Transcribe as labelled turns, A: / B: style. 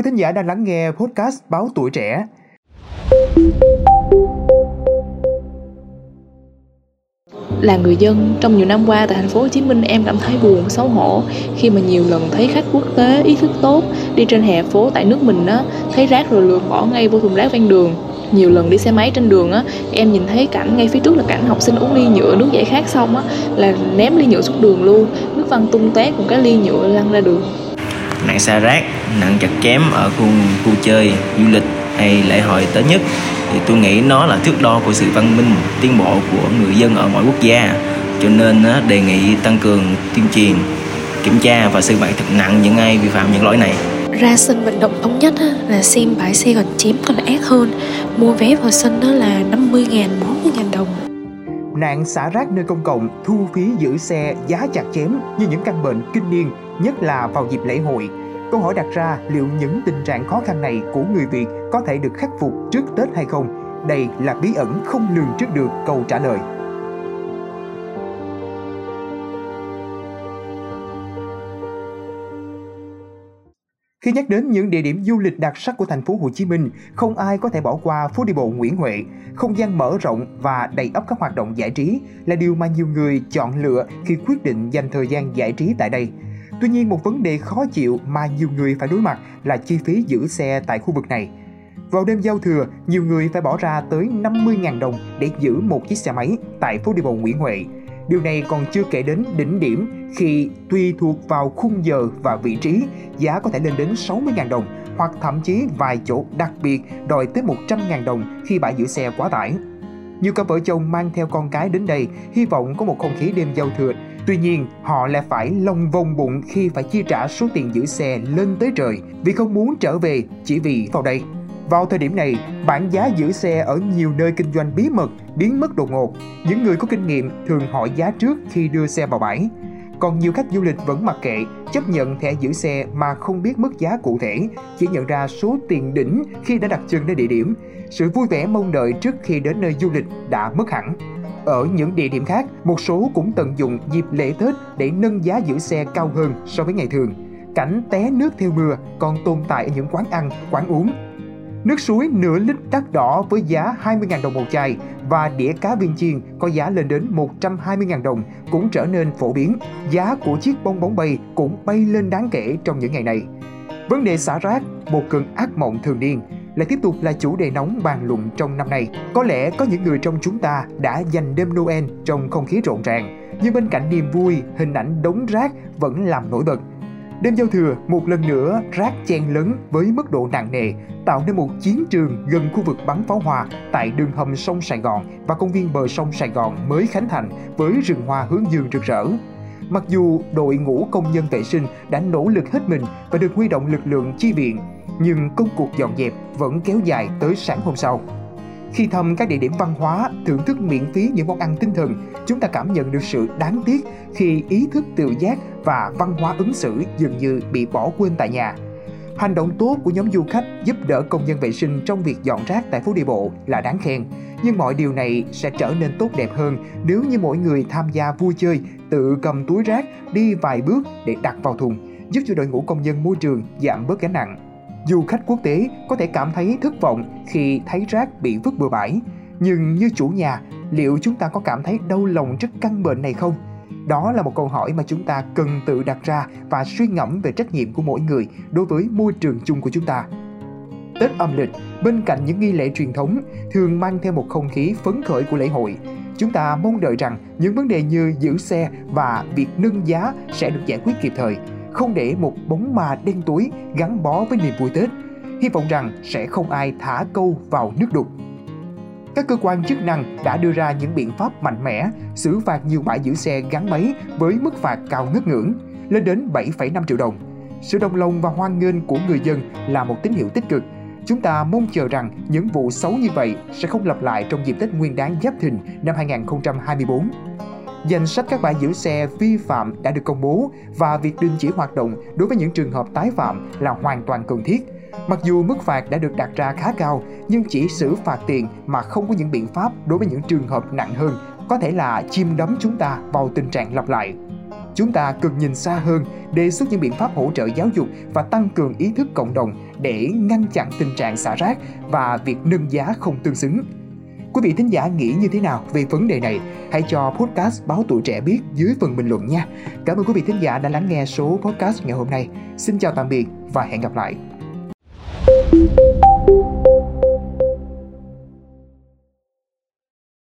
A: Quý thính giả đang lắng nghe podcast Báo Tuổi Trẻ.
B: là người dân, trong nhiều năm qua tại thành phố Hồ Chí Minh, em cảm thấy buồn, xấu hổ. Khi mà nhiều lần thấy khách quốc tế, ý thức tốt, đi trên hè phố tại nước mình á, thấy rác rồi lượt bỏ ngay vô thùng rác ven đường. Nhiều lần đi xe máy trên đường á, em nhìn thấy cảnh ngay phía trước là cảnh học sinh uống ly nhựa nước giải khát xong á, là ném ly nhựa xuống đường luôn. Nước văng tung tóe cùng cái ly nhựa lăn ra đường
C: nạn xa rác nạn chặt chém ở khu vui chơi du lịch hay lễ hội tới nhất. Thì tôi nghĩ nó là thước đo của sự văn minh tiến bộ của người dân ở mọi quốc gia. Cho nên đề nghị tăng cường tuyên truyền kiểm tra và xử phạt thật nặng những ai vi phạm những lỗi này.
D: Ra sân vận động thống nhất là xem bãi xe còn chém còn ác hơn. Mua vé vào sân đó là 50 ngàn 40 ngàn đồng.
A: Nạn xả rác nơi công cộng, thu phí giữ xe, giá chặt chém như những căn bệnh kinh niên, nhất là vào dịp lễ hội. Câu hỏi đặt ra liệu những tình trạng khó khăn này của người Việt có thể được khắc phục trước Tết hay không? Đây là bí ẩn không lường trước được câu trả lời. Khi nhắc đến những địa điểm du lịch đặc sắc của thành phố Hồ Chí Minh, không ai có thể bỏ qua phố đi bộ Nguyễn Huệ. Không gian mở rộng và đầy ắp các hoạt động giải trí là điều mà nhiều người chọn lựa khi quyết định dành thời gian giải trí tại đây. Tuy nhiên, một vấn đề khó chịu mà nhiều người phải đối mặt là chi phí giữ xe tại khu vực này. Vào đêm giao thừa, nhiều người phải bỏ ra tới 50.000 đồng để giữ một chiếc xe máy tại phố đi bộ Nguyễn Huệ. Điều này còn chưa kể đến đỉnh điểm khi tùy thuộc vào khung giờ và vị trí, giá có thể lên đến 60.000 đồng hoặc thậm chí vài chỗ đặc biệt đòi tới 100.000 đồng khi bãi giữ xe quá tải. Nhiều cặp vợ chồng mang theo con cái đến đây hy vọng có một không khí đêm giao thừa. Tuy nhiên, họ lại phải lông vông bụng khi phải chi trả số tiền giữ xe lên tới trời vì không muốn trở về chỉ vì vào đây. Vào thời điểm này, bảng giá giữ xe ở nhiều nơi kinh doanh bí mật biến mất đột ngột. Những người có kinh nghiệm thường hỏi giá trước khi đưa xe vào bãi. Còn nhiều khách du lịch vẫn mặc kệ, chấp nhận thẻ giữ xe mà không biết mức giá cụ thể, chỉ nhận ra số tiền đỉnh khi đã đặt chân đến địa điểm. Sự vui vẻ mong đợi trước khi đến nơi du lịch đã mất hẳn. Ở những địa điểm khác, một số cũng tận dụng dịp lễ Tết để nâng giá giữ xe cao hơn so với ngày thường. Cảnh té nước theo mưa còn tồn tại ở những quán ăn, quán uống Nước suối nửa lít đắt đỏ với giá 20.000 đồng một chai và đĩa cá viên chiên có giá lên đến 120.000 đồng cũng trở nên phổ biến. Giá của chiếc bong bóng bay cũng bay lên đáng kể trong những ngày này. Vấn đề xả rác, một cơn ác mộng thường niên, lại tiếp tục là chủ đề nóng bàn luận trong năm nay. Có lẽ có những người trong chúng ta đã dành đêm Noel trong không khí rộn ràng, nhưng bên cạnh niềm vui, hình ảnh đống rác vẫn làm nổi bật Đêm giao thừa, một lần nữa rác chen lấn với mức độ nặng nề, tạo nên một chiến trường gần khu vực bắn pháo hoa tại đường hầm sông Sài Gòn và công viên bờ sông Sài Gòn mới khánh thành với rừng hoa hướng dương rực rỡ. Mặc dù đội ngũ công nhân vệ sinh đã nỗ lực hết mình và được huy động lực lượng chi viện, nhưng công cuộc dọn dẹp vẫn kéo dài tới sáng hôm sau. Khi thăm các địa điểm văn hóa, thưởng thức miễn phí những món ăn tinh thần, chúng ta cảm nhận được sự đáng tiếc khi ý thức tự giác và văn hóa ứng xử dường như bị bỏ quên tại nhà. Hành động tốt của nhóm du khách giúp đỡ công nhân vệ sinh trong việc dọn rác tại phố đi bộ là đáng khen. Nhưng mọi điều này sẽ trở nên tốt đẹp hơn nếu như mỗi người tham gia vui chơi tự cầm túi rác đi vài bước để đặt vào thùng, giúp cho đội ngũ công nhân môi trường giảm bớt gánh nặng. Du khách quốc tế có thể cảm thấy thất vọng khi thấy rác bị vứt bừa bãi, nhưng như chủ nhà, liệu chúng ta có cảm thấy đau lòng trước căn bệnh này không? Đó là một câu hỏi mà chúng ta cần tự đặt ra và suy ngẫm về trách nhiệm của mỗi người đối với môi trường chung của chúng ta. Tết âm lịch, bên cạnh những nghi lễ truyền thống, thường mang theo một không khí phấn khởi của lễ hội. Chúng ta mong đợi rằng những vấn đề như giữ xe và việc nâng giá sẽ được giải quyết kịp thời, không để một bóng ma đen tối gắn bó với niềm vui Tết. Hy vọng rằng sẽ không ai thả câu vào nước đục. Các cơ quan chức năng đã đưa ra những biện pháp mạnh mẽ, xử phạt nhiều bãi giữ xe gắn máy với mức phạt cao ngất ngưỡng, lên đến 7,5 triệu đồng. Sự đồng lòng và hoan nghênh của người dân là một tín hiệu tích cực. Chúng ta mong chờ rằng những vụ xấu như vậy sẽ không lặp lại trong dịp Tết Nguyên đán Giáp Thìn năm 2024. Danh sách các bãi giữ xe vi phạm đã được công bố và việc đình chỉ hoạt động đối với những trường hợp tái phạm là hoàn toàn cần thiết. Mặc dù mức phạt đã được đặt ra khá cao, nhưng chỉ xử phạt tiền mà không có những biện pháp đối với những trường hợp nặng hơn có thể là chim đắm chúng ta vào tình trạng lặp lại. Chúng ta cần nhìn xa hơn, đề xuất những biện pháp hỗ trợ giáo dục và tăng cường ý thức cộng đồng để ngăn chặn tình trạng xả rác và việc nâng giá không tương xứng. Quý vị thính giả nghĩ như thế nào về vấn đề này? Hãy cho podcast Báo Tuổi Trẻ biết dưới phần bình luận nha. Cảm ơn quý vị thính giả đã lắng nghe số podcast ngày hôm nay. Xin chào tạm biệt và hẹn gặp lại.